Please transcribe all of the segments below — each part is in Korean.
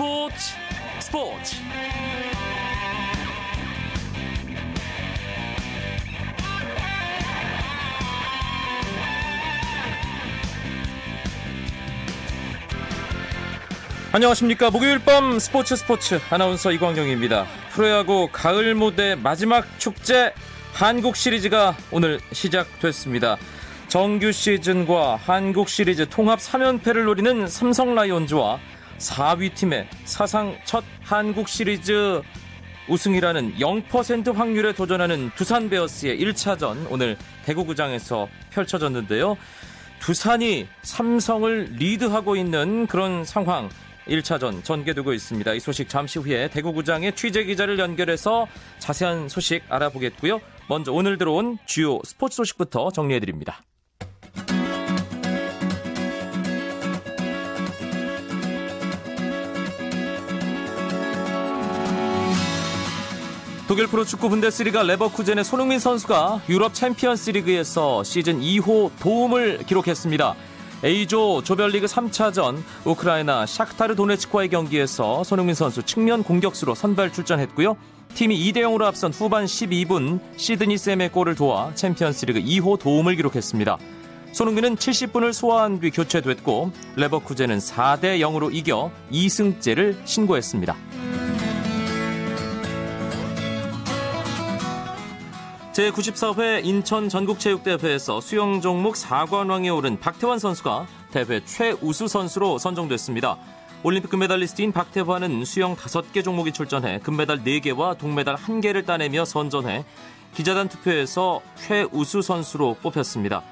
스포츠 스포츠. 안녕하십니까. 목요일 밤 스포츠 스포츠. 아나운서 이광경입니다. 프로야구 가을 무대 마지막 축제 한국 시리즈가 오늘 시작됐습니다. 정규 시즌과 한국 시리즈 통합 3연패를 노리는 삼성 라이온즈와 4위 팀의 사상 첫 한국 시리즈 우승이라는 0% 확률에 도전하는 두산 베어스의 1차전 오늘 대구구장에서 펼쳐졌는데요. 두산이 삼성을 리드하고 있는 그런 상황 1차전 전개되고 있습니다. 이 소식 잠시 후에 대구구장의 취재 기자를 연결해서 자세한 소식 알아보겠고요. 먼저 오늘 들어온 주요 스포츠 소식부터 정리해드립니다. 독일 프로축구 분데스리가 레버쿠젠의 손흥민 선수가 유럽 챔피언스 리그에서 시즌 2호 도움을 기록했습니다. A조 조별리그 3차전 우크라이나 샤흐타르 도네츠크와의 경기에서 손흥민 선수 측면 공격수로 선발 출전했고요. 팀이 2대 0으로 앞선 후반 12분 시드니 샘의 골을 도와 챔피언스리그 2호 도움을 기록했습니다. 손흥민은 70분을 소화한 뒤 교체됐고 레버쿠젠은 4대 0으로 이겨 2승째를 신고했습니다. 제94회 인천 전국체육대회에서 수영 종목 4관왕에 오른 박태환 선수가 대회 최우수 선수로 선정됐습니다. 올림픽 금메달리스트인 박태환은 수영 5개 종목이 출전해 금메달 4개와 동메달 1개를 따내며 선전해 기자단 투표에서 최우수 선수로 뽑혔습니다.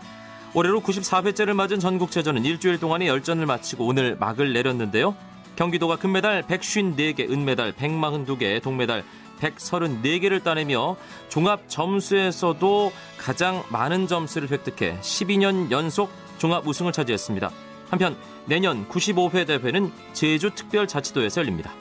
올해로 94회째를 맞은 전국체전은 일주일 동안의 열전을 마치고 오늘 막을 내렸는데요. 경기도가 금메달 154개, 은메달 142개, 동메달 134개를 따내며 종합 점수에서도 가장 많은 점수를 획득해 12년 연속 종합 우승을 차지했습니다. 한편 내년 95회 대회는 제주 특별자치도에서 열립니다.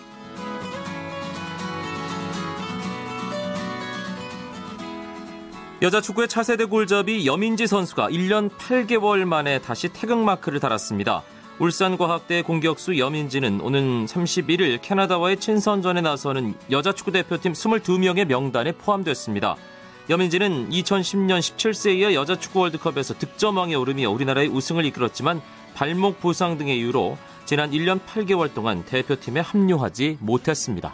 여자 축구의 차세대 골잡이 여민지 선수가 1년 8개월 만에 다시 태극마크를 달았습니다. 울산과학대 공격수 여민지는 오는 31일 캐나다와의 친선전에 나서는 여자 축구 대표팀 22명의 명단에 포함됐습니다. 여민지는 2010년 17세 이하 여자 축구 월드컵에서 득점왕에 오르며 우리나라의 우승을 이끌었지만 발목 부상 등의 이유로 지난 1년 8개월 동안 대표팀에 합류하지 못했습니다.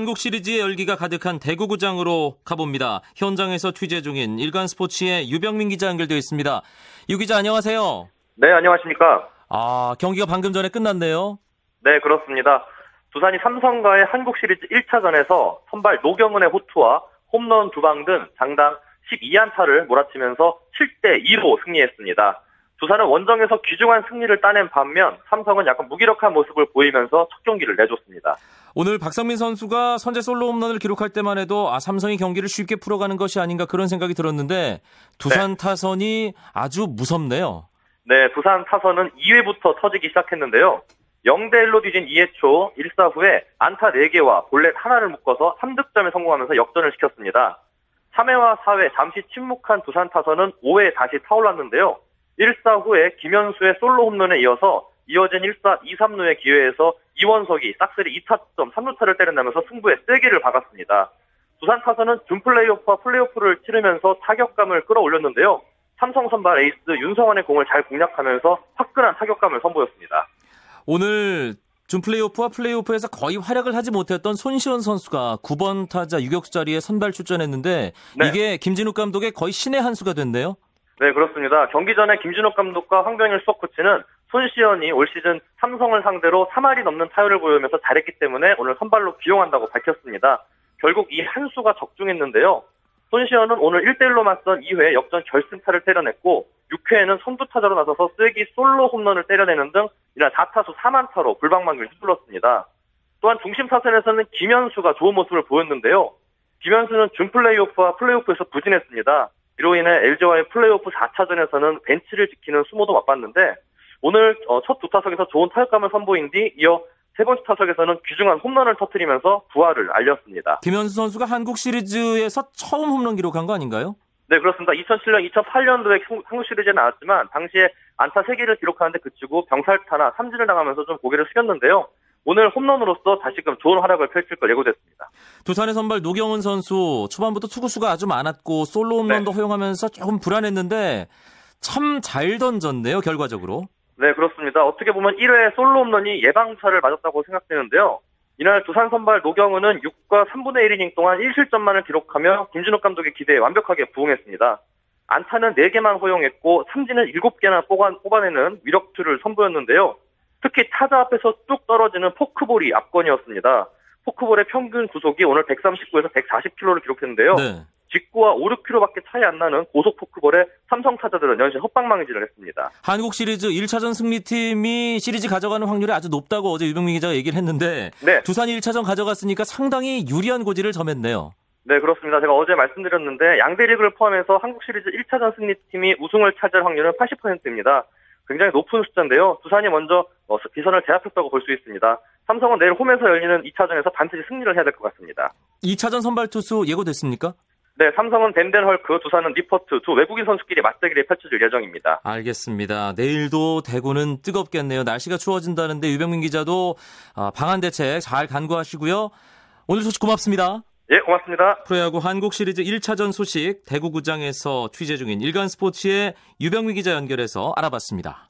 한국 시리즈의 열기가 가득한 대구구장으로 가봅니다. 현장에서 취재 중인 일간 스포츠의 유병민 기자 연결되어 있습니다. 유 기자 안녕하세요. 네, 안녕하십니까. 아, 경기가 방금 전에 끝났네요. 네, 그렇습니다. 두산이 삼성과의 한국 시리즈 1차전에서 선발 노경은의 호투와 홈런 두 방 등 장당 12안타를 몰아치면서 7대 2로 승리했습니다. 두산은 원정에서 귀중한 승리를 따낸 반면 삼성은 약간 무기력한 모습을 보이면서 첫 경기를 내줬습니다. 오늘 박성민 선수가 선제 솔로 홈런을 기록할 때만 해도 아 삼성이 경기를 쉽게 풀어가는 것이 아닌가 그런 생각이 들었는데 두산 네. 타선이 아주 무섭네요. 네, 두산 타선은 2회부터 터지기 시작했는데요. 0대 1로 뒤진 2회 초 1사 후에 안타 4개와 볼넷 하나를 묶어서 3득점에 성공하면서 역전을 시켰습니다. 3회와 4회 잠시 침묵한 두산 타선은 5회 다시 타올랐는데요. 1사 후에 김현수의 솔로 홈런에 이어서 이어진 1사 2, 3루의 기회에서 이원석이 싹쓸이 2타점 3루타를 때려내면서 승부에 세기를 박았습니다. 두산 타선은 준 플레이오프와 플레이오프를 치르면서 타격감을 끌어올렸는데요. 삼성 선발 에이스 윤성환의 공을 잘 공략하면서 화끈한 타격감을 선보였습니다. 오늘 준 플레이오프와 플레이오프에서 거의 활약을 하지 못했던 손시헌 선수가 9번 타자 유격수 자리에 선발 출전했는데 네. 이게 김진욱 감독의 거의 신의 한 수가 됐네요. 네, 그렇습니다. 경기 전에 김진욱 감독과 황병일 수석 코치는 손시헌이 올 시즌 삼성을 상대로 3할이 넘는 타율을 보이면서 잘했기 때문에 오늘 선발로 기용한다고 밝혔습니다. 결국 이 한 수가 적중했는데요. 손시현은 오늘 1대1로 맞선 2회 역전 결승타를 때려냈고 6회에는 선두 타자로 나서서 쓰기 솔로 홈런을 때려내는 등 이날 4타수 3안타로 불방망이를 휘둘렀습니다. 또한 중심 타선에서는 김현수가 좋은 모습을 보였는데요. 김현수는 준 플레이오프와 플레이오프에서 부진했습니다. 이로 인해 LG와의 플레이오프 4차전에서는 벤치를 지키는 수모도 맛봤는데 오늘 어, 첫 두 타석에서 좋은 타격감을 선보인 뒤 이어 세 번째 타석에서는 귀중한 홈런을 터뜨리면서 부활을 알렸습니다. 김현수 선수가 한국 시리즈에서 처음 홈런 기록한 거 아닌가요? 네, 그렇습니다. 2007년, 2008년도에 한국 시리즈에 나왔지만 당시에 안타 3개를 기록하는데 그치고 병살타나 삼진을 당하면서 좀 고개를 숙였는데요. 오늘 홈런으로서 다시금 좋은 활약을 펼칠 걸 예고됐습니다. 두산의 선발 노경은 선수 초반부터 투구수가 아주 많았고 솔로 홈런도 네. 허용하면서 조금 불안했는데 참 잘 던졌네요, 결과적으로. 네, 그렇습니다. 어떻게 보면 1회 솔로 홈런이 예방차를 맞았다고 생각되는데요. 이날 두산 선발 노경은은 6과 3분의 1이닝 동안 1실점만을 기록하며 김준욱 감독의 기대에 완벽하게 부응했습니다. 안타는 4개만 허용했고 삼진은 7개나 뽑아, 뽑아내는 위력투를 선보였는데요. 특히 타자 앞에서 뚝 떨어지는 포크볼이 압권이었습니다. 포크볼의 평균 구속이 오늘 139에서 140km를 기록했는데요. 네. 직구와 5, 6km밖에 차이 안 나는 고속 포크볼에 삼성 타자들은 연신 헛방망이질을 했습니다. 한국 시리즈 1차전 승리팀이 시리즈 가져가는 확률이 아주 높다고 어제 유병민 기자가 얘기를 했는데 네. 두산이 1차전 가져갔으니까 상당히 유리한 고지를 점했네요. 네, 그렇습니다. 제가 어제 말씀드렸는데 양대 리그를 포함해서 한국 시리즈 1차전 승리팀이 우승을 차지할 확률은 80%입니다. 굉장히 높은 숫자인데요. 두산이 먼저 기선을 제압했다고 볼 수 있습니다. 삼성은 내일 홈에서 열리는 2차전에서 반드시 승리를 해야 될 것 같습니다. 2차전 선발 투수 예고됐습니까? 네, 삼성은 밴덴헐크, 두산은 니퍼트 두 외국인 선수끼리 맞대결이 펼쳐질 예정입니다. 알겠습니다. 내일도 대구는 뜨겁겠네요. 날씨가 추워진다는데 유병민 기자도 아, 방한 대책 잘 간구하시고요. 오늘 소식 고맙습니다. 예, 고맙습니다. 프로야구 한국 시리즈 1차전 소식 대구구장에서 취재 중인 일간 스포츠의 유병민 기자 연결해서 알아봤습니다.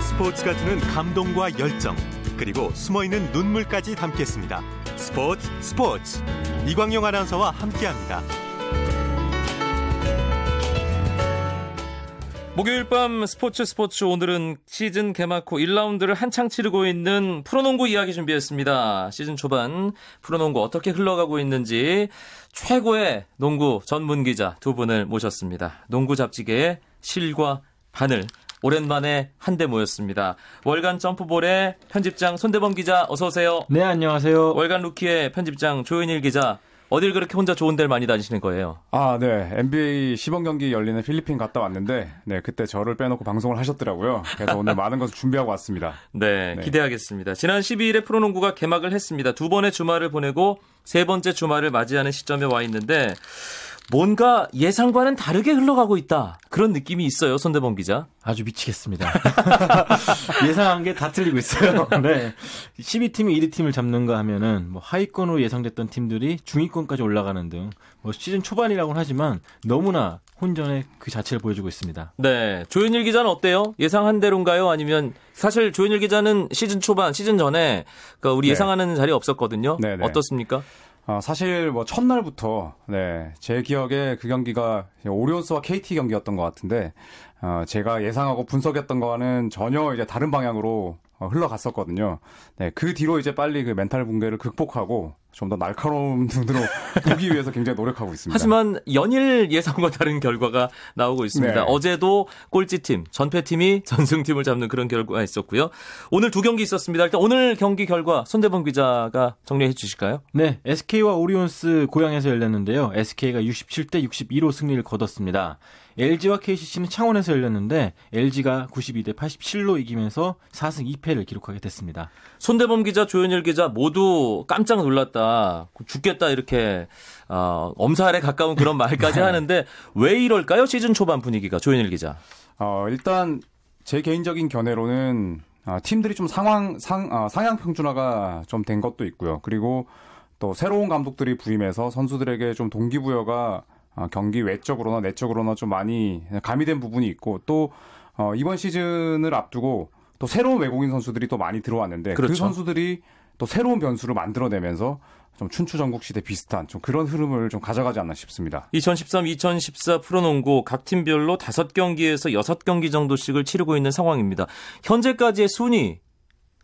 스포츠가 주는 감동과 열정. 그리고 숨어있는 눈물까지 담겠습니다. 스포츠 스포츠 이광용 아나운서와 함께합니다. 목요일 밤 스포츠 스포츠 오늘은 시즌 개막 후 1라운드를 한창 치르고 있는 프로농구 이야기 준비했습니다. 시즌 초반 프로농구 어떻게 흘러가고 있는지 최고의 농구 전문 기자 두 분을 모셨습니다. 농구 잡지계의 실과 바늘 오랜만에 한데 모였습니다. 월간 점프볼의 편집장 손대범 기자 어서 오세요. 네, 안녕하세요. 월간 루키의 편집장 조현일 기자 어딜 그렇게 혼자 좋은 데를 많이 다니시는 거예요? 아, 네. NBA 시범 경기 열리는 필리핀 갔다 왔는데, 네, 그때 저를 빼놓고 방송을 하셨더라고요. 그래서 오늘 많은 것을 준비하고 왔습니다. 네, 네, 기대하겠습니다. 지난 12일에 프로농구가 개막을 했습니다. 두 번의 주말을 보내고 세 번째 주말을 맞이하는 시점에 와 있는데, 뭔가 예상과는 다르게 흘러가고 있다. 그런 느낌이 있어요, 손대범 기자. 아주 미치겠습니다. 예상한 게 다 틀리고 있어요. 네. 12팀이 1위 팀을 잡는가 하면은 뭐 하위권으로 예상됐던 팀들이 중위권까지 올라가는 등 뭐 시즌 초반이라고는 하지만 너무나 혼전의 그 자체를 보여주고 있습니다. 네. 조현일 기자는 어때요? 예상한 대로인가요? 아니면 사실 조현일 기자는 시즌 초반, 시즌 전에 그러니까 우리 네. 예상하는 자리 없었거든요. 네네. 네. 어떻습니까? 어, 사실 뭐 첫날부터 네, 제 기억에 그 경기가 오리온스와 KT 경기였던 것 같은데 어, 제가 예상하고 분석했던 거와는 전혀 이제 다른 방향으로 어, 흘러갔었거든요. 네, 그 뒤로 이제 빨리 그 멘탈 붕괴를 극복하고 좀 더 날카로운 눈으로 보기 위해서 굉장히 노력하고 있습니다. 하지만 연일 예상과 다른 결과가 나오고 있습니다. 네. 어제도 꼴찌팀, 전패팀이 전승팀을 잡는 그런 결과가 있었고요. 오늘 두 경기 있었습니다. 일단 오늘 경기 결과 손대범 기자가 정리해 주실까요? 네, SK와 오리온스 고향에서 열렸는데요. SK가 67대 62로 승리를 거뒀습니다. LG와 KCC는 창원에서 열렸는데 LG가 92대 87로 이기면서 4승 2패를 기록하게 됐습니다. 손대범 기자, 조현일 기자 모두 깜짝 놀랐다. 죽겠다 이렇게 어, 엄살에 가까운 그런 말까지 네. 하는데 왜 이럴까요? 시즌 초반 분위기가 조현일 기자. 어, 일단 제 개인적인 견해로는 어, 팀들이 좀 상황 상 어, 상향 평준화가 좀 된 것도 있고요. 그리고 또 새로운 감독들이 부임해서 선수들에게 좀 동기부여가 어, 경기 외적으로나 내적으로나 좀 많이 가미된 부분이 있고 또 어, 이번 시즌을 앞두고 또 새로운 외국인 선수들이 또 많이 들어왔는데 그 그렇죠. 그 선수들이 또 새로운 변수를 만들어내면서 좀 춘추 전국 시대 비슷한 좀 그런 흐름을 좀 가져가지 않나 싶습니다. 2013-2014 프로농구 각 팀별로 5경기에서 6경기 정도씩을 치르고 있는 상황입니다. 현재까지의 순위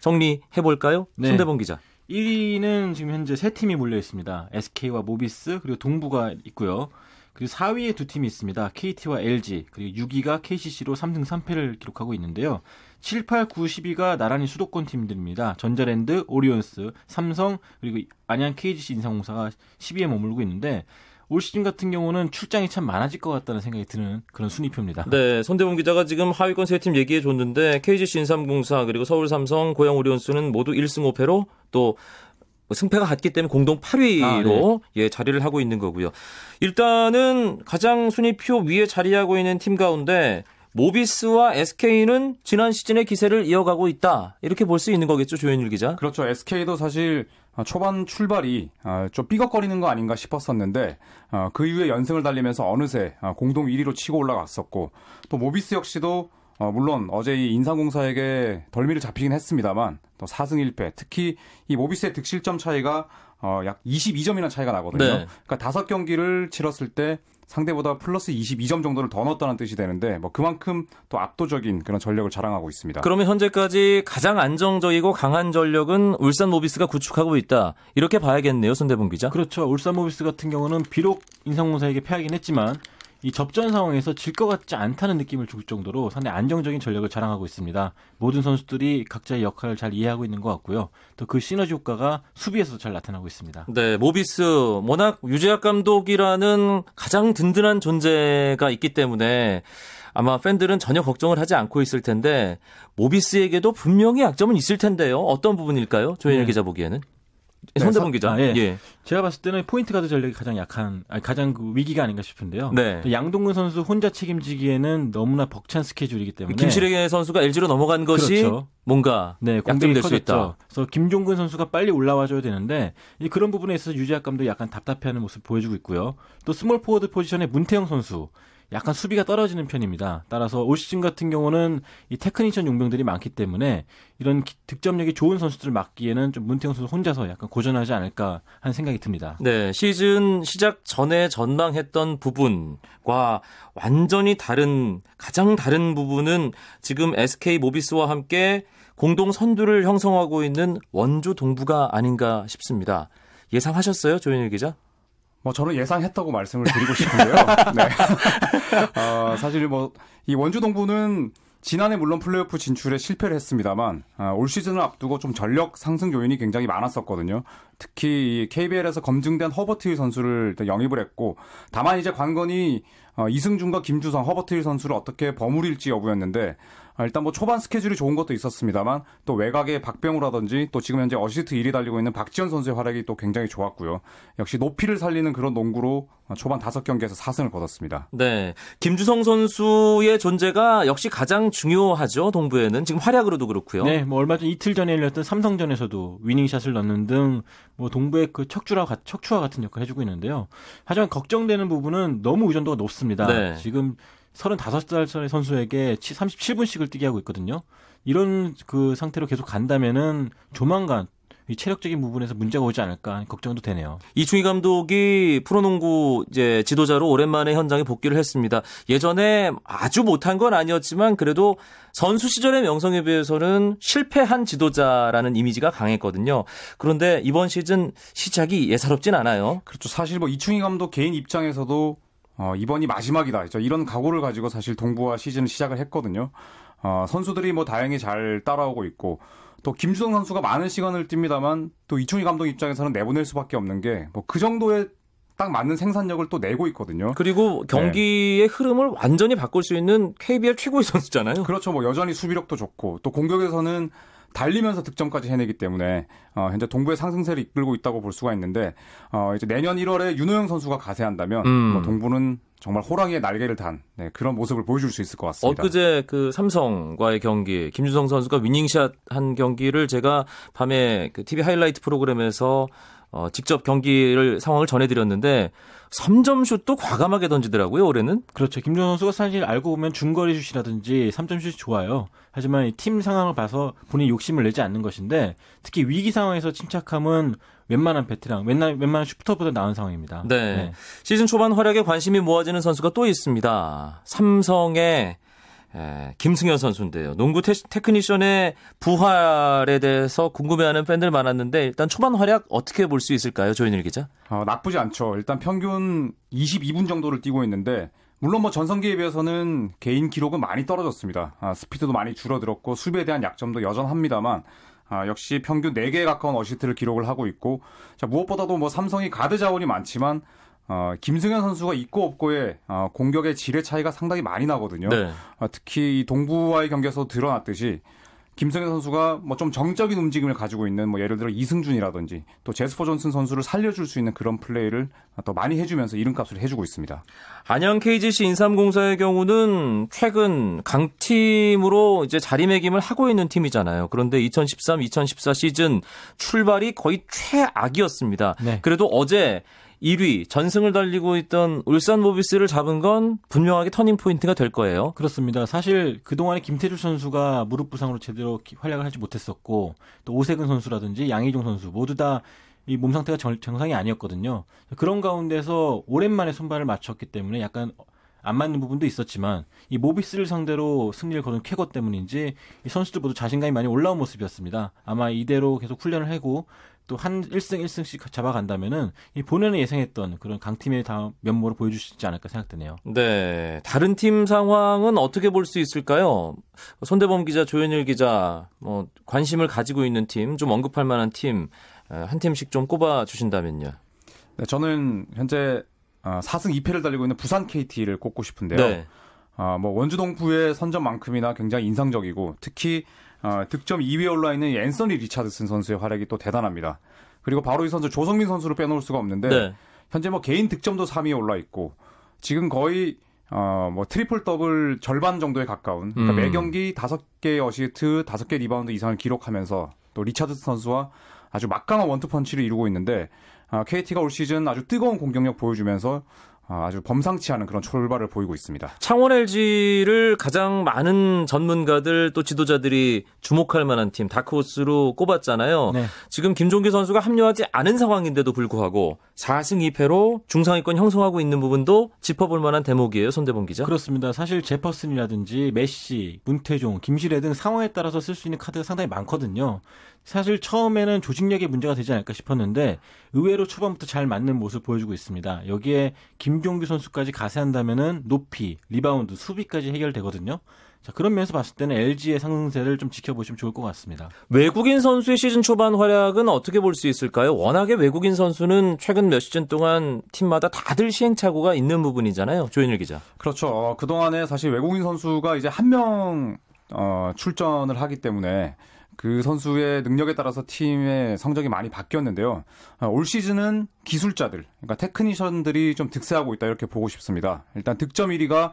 정리해 볼까요? 네. 손대범 기자. 1위는 지금 현재 세 팀이 몰려 있습니다. SK와 모비스 그리고 동부가 있고요. 그리고 4위에 두 팀이 있습니다. KT와 LG, 그리고 6위가 KCC로 3등 3패를 기록하고 있는데요. 7, 8, 9, 10위가 나란히 수도권 팀들입니다. 전자랜드, 오리온스, 삼성, 그리고 안양 KGC 인상공사가 10위에 머물고 있는데 올 시즌 같은 경우는 출장이 참 많아질 것 같다는 생각이 드는 그런 순위표입니다. 네, 손대범 기자가 지금 하위권 세 팀 얘기해 줬는데 KGC 인삼공사 그리고 서울 삼성, 고양 오리온스는 모두 1승 5패로 또 승패가 같기 때문에 공동 8위로 아, 네. 예, 자리를 하고 있는 거고요. 일단은 가장 순위표 위에 자리하고 있는 팀 가운데 모비스와 SK는 지난 시즌의 기세를 이어가고 있다. 이렇게 볼 수 있는 거겠죠, 조현일 기자. 그렇죠. SK도 사실 아, 초반 출발이 아, 좀 삐걱거리는 거 아닌가 싶었었는데 아, 그 이후에 연승을 달리면서 어느새 아, 공동 1위로 치고 올라갔었고 또 모비스 역시도 어, 물론 어제 이 인상공사에게 덜미를 잡히긴 했습니다만 또 4승 1패 특히 이 모비스의 득실점 차이가 어, 약 22점이나 차이가 나거든요. 네. 그러니까 다섯 경기를 치렀을 때 상대보다 플러스 22점 정도를 더 넣었다는 뜻이 되는데 뭐 그만큼 또 압도적인 그런 전력을 자랑하고 있습니다. 그러면 현재까지 가장 안정적이고 강한 전력은 울산 모비스가 구축하고 있다. 이렇게 봐야겠네요, 손대범 기자. 그렇죠. 울산 모비스 같은 경우는 비록 인상공사에게 패하긴 했지만 이 접전 상황에서 질 것 같지 않다는 느낌을 줄 정도로 상당히 안정적인 전력을 자랑하고 있습니다. 모든 선수들이 각자의 역할을 잘 이해하고 있는 것 같고요. 또 그 시너지 효과가 수비에서도 잘 나타나고 있습니다. 네, 모비스 워낙 유재학 감독이라는 가장 든든한 존재가 있기 때문에 아마 팬들은 전혀 걱정을 하지 않고 있을 텐데 모비스에게도 분명히 약점은 있을 텐데요. 어떤 부분일까요? 조현일 네. 기자 보기에는. 네, 손대범 서- 기자. 아, 예. 예. 제가 봤을 때는 포인트 가드 전력이 가장 약한, 아니, 가장 그 위기가 아닌가 싶은데요. 네. 또 양동근 선수 혼자 책임지기에는 너무나 벅찬 스케줄이기 때문에 김시래 선수가 LG로 넘어간 것이 그렇죠. 뭔가 네, 공백이 될수 있다. 그래서 김종근 선수가 빨리 올라와줘야 되는데 이 그런 부분에 있어서 유재학 감독이 약간 답답해하는 모습 보여주고 있고요. 또 스몰 포워드 포지션의 문태영 선수 약간 수비가 떨어지는 편입니다. 따라서 올 시즌 같은 경우는 이 테크니션 용병들이 많기 때문에 이런 기- 득점력이 좋은 선수들을 막기에는 좀 문태영 선수 혼자서 약간 고전하지 않을까 하는 생각이 듭니다. 네, 시즌 시작 전에 전망했던 부분과 완전히 다른 가장 다른 부분은 지금 SK 모비스와 함께 공동 선두를 형성하고 있는 원주 동부가 아닌가 싶습니다. 예상하셨어요, 조현일 기자? 뭐 저는 예상했다고 말씀을 드리고 싶은데요. 네. 어, 사실 뭐 이 원주 동부는 지난해 물론 플레이오프 진출에 실패를 했습니다만 아, 올 시즌을 앞두고 좀 전력 상승 요인이 굉장히 많았었거든요. 특히 이 KBL에서 검증된 허버트 힐 선수를 영입을 했고 다만 이제 관건이 어, 이승준과 김주성, 허버트 힐 선수를 어떻게 버무릴지 여부였는데 아, 일단 뭐 초반 스케줄이 좋은 것도 있었습니다만 또 외곽의 박병우라든지 또 지금 현재 어시스트 1위 달리고 있는 박지현 선수의 활약이 또 굉장히 좋았고요. 역시 높이를 살리는 그런 농구로 초반 다섯 경기에서 4승을 거뒀습니다. 네, 김주성 선수의 존재가 역시 가장 중요하죠, 동부에는. 지금 활약으로도 그렇고요. 네, 뭐 얼마 전 이틀 전에 열렸던 삼성전에서도 위닝샷을 넣는 등 뭐 동부의 그 척추와 같- 척추와 같은 역할을 해 주고 있는데요. 하지만 걱정되는 부분은 너무 의존도가 높습니다. 네. 지금 35살 선수에게 37분씩을 뛰게 하고 있거든요. 이런 그 상태로 계속 간다면은 조만간 이 체력적인 부분에서 문제가 오지 않을까 하는 걱정도 되네요. 이충희 감독이 프로농구 이제 지도자로 오랜만에 현장에 복귀를 했습니다. 예전에 아주 못한 건 아니었지만 그래도 선수 시절의 명성에 비해서는 실패한 지도자라는 이미지가 강했거든요. 그런데 이번 시즌 시작이 예사롭진 않아요. 그렇죠. 사실 뭐 이충희 감독 개인 입장에서도 어, 이번이 마지막이다. 저 이런 각오를 가지고 사실 동부와 시즌을 시작을 했거든요. 어, 선수들이 뭐 다행히 잘 따라오고 있고 또 김주성 선수가 많은 시간을 뜁니다만 또 이충희 감독 입장에서는 내보낼 수밖에 없는 게 뭐 그 정도의 딱 맞는 생산력을 또 내고 있거든요. 그리고 경기의 흐름을 완전히 바꿀 수 있는 KBL 최고의 선수잖아요. 그렇죠. 뭐 여전히 수비력도 좋고 또 공격에서는 달리면서 득점까지 해내기 때문에 어, 현재 동부의 상승세를 이끌고 있다고 볼 수가 있는데 어, 이제 내년 1월에 윤호영 선수가 가세한다면 음. 뭐 동부는 정말 호랑이의 날개를 단 네, 그런 모습을 보여줄 수 있을 것 같습니다. 엊그제 그 삼성과의 경기 김주성 선수가 위닝샷 한 경기를 제가 밤에 그 TV 하이라이트 프로그램에서 어, 직접 경기를 상황을 전해드렸는데 3점 슛도 과감하게 던지더라고요 올해는. 그렇죠. 김준 선수가 사실 알고 보면 중거리 슛이라든지 3점 슛이 좋아요. 하지만 이팀 상황을 봐서 본인 욕심을 내지 않는 것인데 특히 위기 상황에서 침착함은 웬만한 베테랑, 웬만, 웬만한 슈퍼보다 나은 상황입니다. 네. 시즌 초반 활약에 관심이 모아지는 선수가 또 있습니다. 삼성의 에, 김승현 선수인데요. 농구 테, 테크니션의 부활에 대해서 궁금해하는 팬들 많았는데 일단 초반 활약 어떻게 볼 수 있을까요, 조현일 기자? 어, 나쁘지 않죠. 일단 평균 22분 정도를 뛰고 있는데 물론 뭐 전성기에 비해서는 개인 기록은 많이 떨어졌습니다. 아, 스피드도 많이 줄어들었고 수비에 대한 약점도 여전합니다만 아, 역시 평균 4개에 가까운 어시스트를 기록을 하고 있고 자, 무엇보다도 뭐 삼성이 가드 자원이 많지만 어, 김승현 선수가 있고 없고의 어, 공격의 질의 차이가 상당히 많이 나거든요. 네. 어, 특히 이 동부와의 경기에서 드러났듯이 김승현 선수가 뭐 좀 정적인 움직임을 가지고 있는 뭐 예를 들어 이승준이라든지 또 제스퍼 존슨 선수를 살려줄 수 있는 그런 플레이를 더 많이 해주면서 이름값을 해주고 있습니다. 안양 KGC 인삼공사의 경우는 최근 강팀으로 이제 자리매김을 하고 있는 팀이잖아요. 그런데 2013-2014 시즌 출발이 거의 최악이었습니다. 네. 그래도 어제 1위 전승을 달리고 있던 울산 모비스를 잡은 건 분명하게 터닝 포인트가 될 거예요. 그렇습니다. 사실 그동안에 김태술 선수가 무릎 부상으로 제대로 기- 활약을 하지 못했었고 또 오세근 선수라든지 양희종 선수 모두 다 이 몸 상태가 정- 정상이 아니었거든요. 그런 가운데서 오랜만에 손발을 맞췄기 때문에 약간 안 맞는 부분도 있었지만 이 모비스를 상대로 승리를 거둔 쾌거 때문인지 이 선수들 모두 자신감이 많이 올라온 모습이었습니다. 아마 이대로 계속 훈련을 하고 또 한 1승 1승씩 잡아간다면은 이 본인이 예상했던 그런 강팀의 다 면모를 보여줄 수 있지 않을까 생각되네요. 네. 다른 팀 상황은 어떻게 볼 수 있을까요? 손대범 기자, 조현일 기자, 뭐, 관심을 가지고 있는 팀, 좀 언급할 만한 팀, 어, 한 팀씩 좀 꼽아 주신다면요. 네, 저는 현재 어, 4승 2패를 달리고 있는 부산 KT를 꼽고 싶은데요. 네. 아, 뭐 원주 동부의 선전만큼이나 굉장히 인상적이고 특히 어, 득점 2위에 올라 있는 이 앤서니 리차드슨 선수의 활약이 또 대단합니다. 그리고 바로 이 선수 조성민 선수를 빼놓을 수가 없는데 네. 현재 뭐 개인 득점도 3위에 올라 있고 지금 거의 어, 뭐 트리플 더블 절반 정도에 가까운 그러니까 음. 매 경기 5개 어시스트, 5개 리바운드 이상을 기록하면서 또 리차드슨 선수와 아주 막강한 원투펀치를 이루고 있는데 아, KT가 올 시즌 아주 뜨거운 공격력 보여주면서 아, 아주 범상치 않은 그런 출발을 보이고 있습니다. 창원 LG를 가장 많은 전문가들 또 지도자들이 주목할 만한 팀 다크호스로 꼽았잖아요. 네. 지금 김종규 선수가 합류하지 않은 상황인데도 불구하고 4승 2패로 중상위권 형성하고 있는 부분도 짚어볼 만한 대목이에요. 손대범 기자. 그렇습니다. 사실 제퍼슨이라든지 메시, 문태종, 김시래 등 상황에 따라서 쓸 수 있는 카드가 상당히 많거든요. 사실 처음에는 조직력의 문제가 되지 않을까 싶었는데 의외로 초반부터 잘 맞는 모습을 보여주고 있습니다. 여기에 김종규 선수까지 가세한다면은 높이, 리바운드, 수비까지 해결되거든요. 자, 그런 면에서 봤을 때는 LG의 상승세를 좀 지켜보시면 좋을 것 같습니다. 외국인 선수의 시즌 초반 활약은 어떻게 볼 수 있을까요? 워낙에 외국인 선수는 최근 몇 시즌 동안 팀마다 다들 시행착오가 있는 부분이잖아요. 조현일 기자. 그렇죠. 어, 그동안에 사실 외국인 선수가 이제 한명 어, 출전을 하기 때문에 그 선수의 능력에 따라서 팀의 성적이 많이 바뀌었는데요. 어, 올 시즌은 기술자들, 그러니까 테크니션들이 좀 득세하고 있다 이렇게 보고 싶습니다. 일단 득점 1위가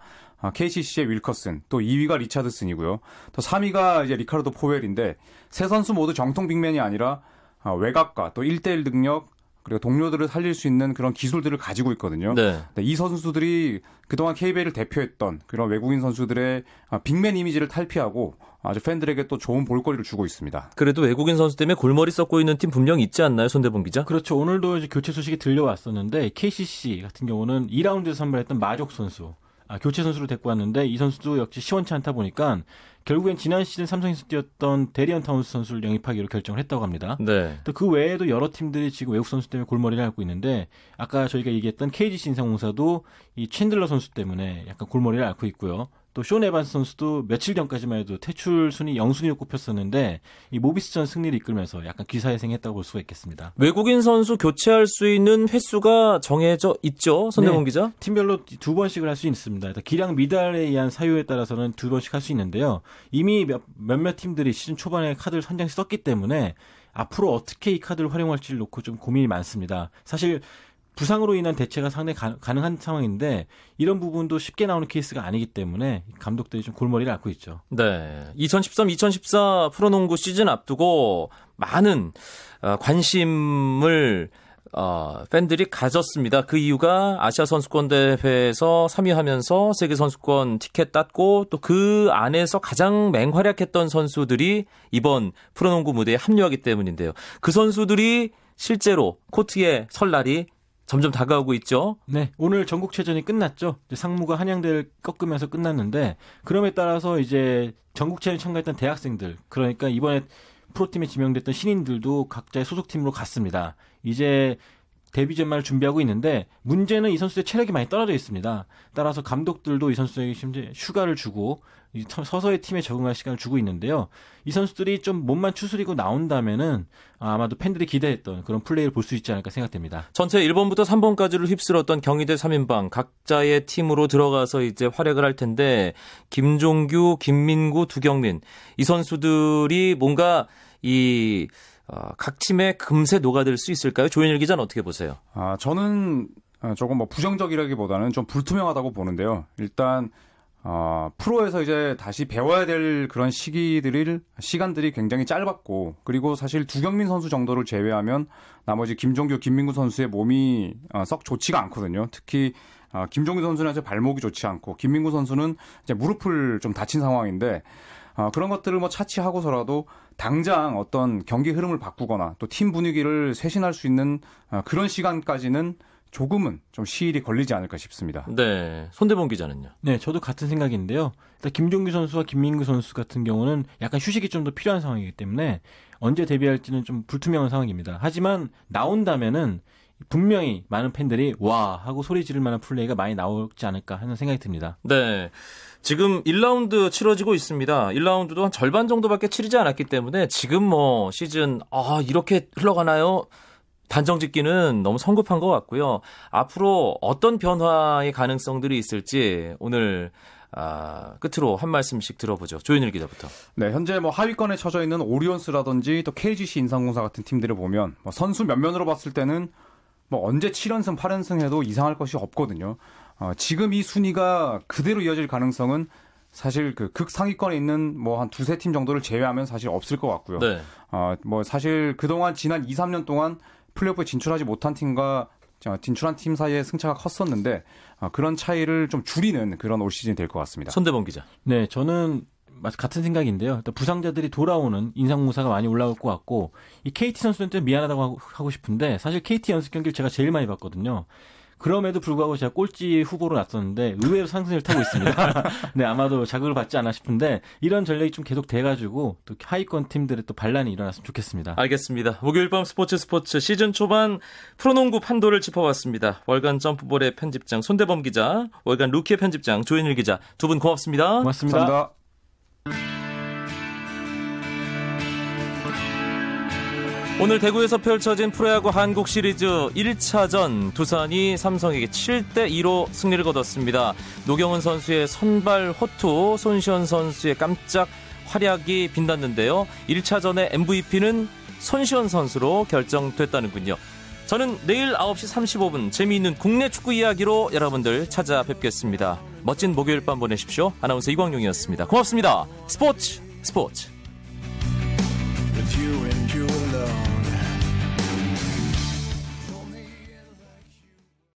KCC의 윌커슨, 또 2위가 리차드슨이고요. 또 3위가 이제 리카르도 포웰인데 세 선수 모두 정통 빅맨이 아니라 어, 외곽과 또 1대1 능력 그리고 동료들을 살릴 수 있는 그런 기술들을 가지고 있거든요. 네. 네, 이 선수들이 그동안 KBL을 대표했던 그런 외국인 선수들의 아, 빅맨 이미지를 탈피하고 아주 팬들에게 또 좋은 볼거리를 주고 있습니다. 그래도 외국인 선수 때문에 골머리 썩고 있는 팀 분명 있지 않나요? 손대범 기자? 그렇죠. 오늘도 이제 교체 소식이 들려왔었는데 KCC 같은 경우는 2라운드에서 선발했던 마족 선수 아, 교체 선수로 데리고 왔는데 이 선수도 역시 시원치 않다 보니까 결국엔 지난 시즌 삼성에서 뛰었던 대리언 타운스 선수를 영입하기로 결정을 했다고 합니다. 네. 또 그 외에도 여러 팀들이 지금 외국 선수 때문에 골머리를 앓고 있는데 아까 저희가 얘기했던 KGC 인삼공사도 이 챈들러 선수 때문에 약간 골머리를 앓고 있고요. 또쇼 에반스 선수도 며칠 전까지만 해도 퇴출 순위 0순위로 꼽혔었는데 이 모비스전 승리를 이끌면서 약간 기사회생했다고 볼 수가 있겠습니다. 외국인 선수 교체할 수 있는 횟수가 정해져 있죠, 손대범 네. 기자? 팀별로 두 번씩을 할 수 있습니다. 기량 미달에 의한 사유에 따라서는 두 번씩 할 수 있는데요. 이미 몇, 몇몇 팀들이 시즌 초반에 카드를 한 장씩 썼기 때문에 앞으로 어떻게 이 카드를 활용할지를 놓고 좀 고민이 많습니다. 사실 부상으로 인한 대체가 상당히 가, 가능한 상황인데 이런 부분도 쉽게 나오는 케이스가 아니기 때문에 감독들이 좀 골머리를 앓고 있죠. 네. 2013-2014 프로농구 시즌 앞두고 많은 어, 관심을 어, 팬들이 가졌습니다. 그 이유가 아시아 선수권 대회에서 3위 하면서 세계 선수권 티켓 땄고 또 그 안에서 가장 맹활약했던 선수들이 이번 프로농구 무대에 합류하기 때문인데요. 그 선수들이 실제로 코트에 설 날이 점점 다가오고 있죠. 네, 오늘 전국체전이 끝났죠. 이제 상무가 한양대를 꺾으면서 끝났는데 그럼에 따라서 이제 전국체전에 참가했던 대학생들 그러니까 이번에 프로팀에 지명됐던 신인들도 각자의 소속팀으로 갔습니다. 이제 데뷔전만을 준비하고 있는데 문제는 이 선수의 체력이 많이 떨어져 있습니다. 따라서 감독들도 이 선수에게 심지어 휴가를 주고 서서히 팀에 적응할 시간을 주고 있는데요. 이 선수들이 좀 몸만 추스리고 나온다면은 아마도 팬들이 기대했던 그런 플레이를 볼 수 있지 않을까 생각됩니다. 전체 1번부터 3번까지를 휩쓸었던 경희대 3인방 각자의 팀으로 들어가서 이제 활약을 할 텐데 김종규, 김민구, 두경민 이 선수들이 뭔가 이 어, 각 팀에 금세 녹아들 수 있을까요? 조현일 기자는 어떻게 보세요? 아, 저는 조금 뭐 부정적이라기보다는 좀 불투명하다고 보는데요. 일단 어, 프로에서 이제 다시 배워야 될 그런 시기들을 시간들이 굉장히 짧았고 그리고 사실 두경민 선수 정도를 제외하면 나머지 김종규, 김민구 선수의 몸이 어, 썩 좋지가 않거든요. 특히 어, 김종규 선수는 이제 발목이 좋지 않고 김민구 선수는 이제 무릎을 좀 다친 상황인데 어, 그런 것들을 뭐 차치하고서라도 당장 어떤 경기 흐름을 바꾸거나 또 팀 분위기를 쇄신할 수 있는 어, 그런 시간까지는 조금은 좀 시일이 걸리지 않을까 싶습니다. 네. 손대범 기자는요? 네, 저도 같은 생각인데요. 일단 김종규 선수와 김민구 선수 같은 경우는 약간 휴식이 좀 더 필요한 상황이기 때문에 언제 데뷔할지는 좀 불투명한 상황입니다. 하지만 나온다면은 분명히 많은 팬들이 와 하고 소리 지를 만한 플레이가 많이 나오지 않을까 하는 생각이 듭니다. 네. 지금 1라운드 치러지고 있습니다. 1라운드도 한 절반 정도밖에 치르지 않았기 때문에 지금 뭐 시즌 아 이렇게 흘러가나요? 단정 짓기는 너무 성급한 것 같고요. 앞으로 어떤 변화의 가능성들이 있을지 오늘 아, 끝으로 한 말씀씩 들어보죠. 조현일 기자부터. 네, 현재 뭐 하위권에 처져 있는 오리온스라든지 또 KGC 인상공사 같은 팀들을 보면 뭐 선수 면면으로 봤을 때는 뭐 언제 7연승, 8연승 해도 이상할 것이 없거든요. 어, 지금 이 순위가 그대로 이어질 가능성은 사실 그 극상위권에 있는 뭐 한 두세 팀 정도를 제외하면 사실 없을 것 같고요. 네. 어, 뭐 사실 그동안 지난 2, 3년 동안 플레이오프에 진출하지 못한 팀과 진출한 팀 사이의 승차가 컸었는데 어, 그런 차이를 좀 줄이는 그런 올 시즌이 될 것 같습니다. 손대범 기자. 네, 저는 같은 생각인데요. 부상자들이 돌아오는 인상공사가 많이 올라올 것 같고 이 KT 선수들한테 미안하다고 하고 싶은데 사실 KT 연습 경기를 제가 제일 많이 봤거든요. 그럼에도 불구하고 제가 꼴찌 후보로 났었는데 의외로 상승을 타고 있습니다. 네, 아마도 자극을 받지 않아 싶은데 이런 전략이 좀 계속 돼가지고 또 하위권 팀들의 또 반란이 일어났으면 좋겠습니다. 알겠습니다. 목요일 밤 스포츠 스포츠 시즌 초반 프로농구 판도를 짚어봤습니다. 월간 점프볼의 편집장 손대범 기자, 월간 루키의 편집장 조현일 기자 두 분 고맙습니다. 고맙습니다. 감사합니다. 오늘 대구에서 펼쳐진 프로야구 한국 시리즈 1차전 두산이 삼성에게 7대 2로 승리를 거뒀습니다. 노경은 선수의 선발 호투, 손시현 선수의 깜짝 활약이 빛났는데요. 1차전의 MVP는 손시현 선수로 결정됐다는군요. 저는 내일 9시 35분 재미있는 국내 축구 이야기로 여러분들 찾아뵙겠습니다. 멋진 목요일 밤 보내십시오. 아나운서 이광용이었습니다. 고맙습니다. 스포츠 스포츠.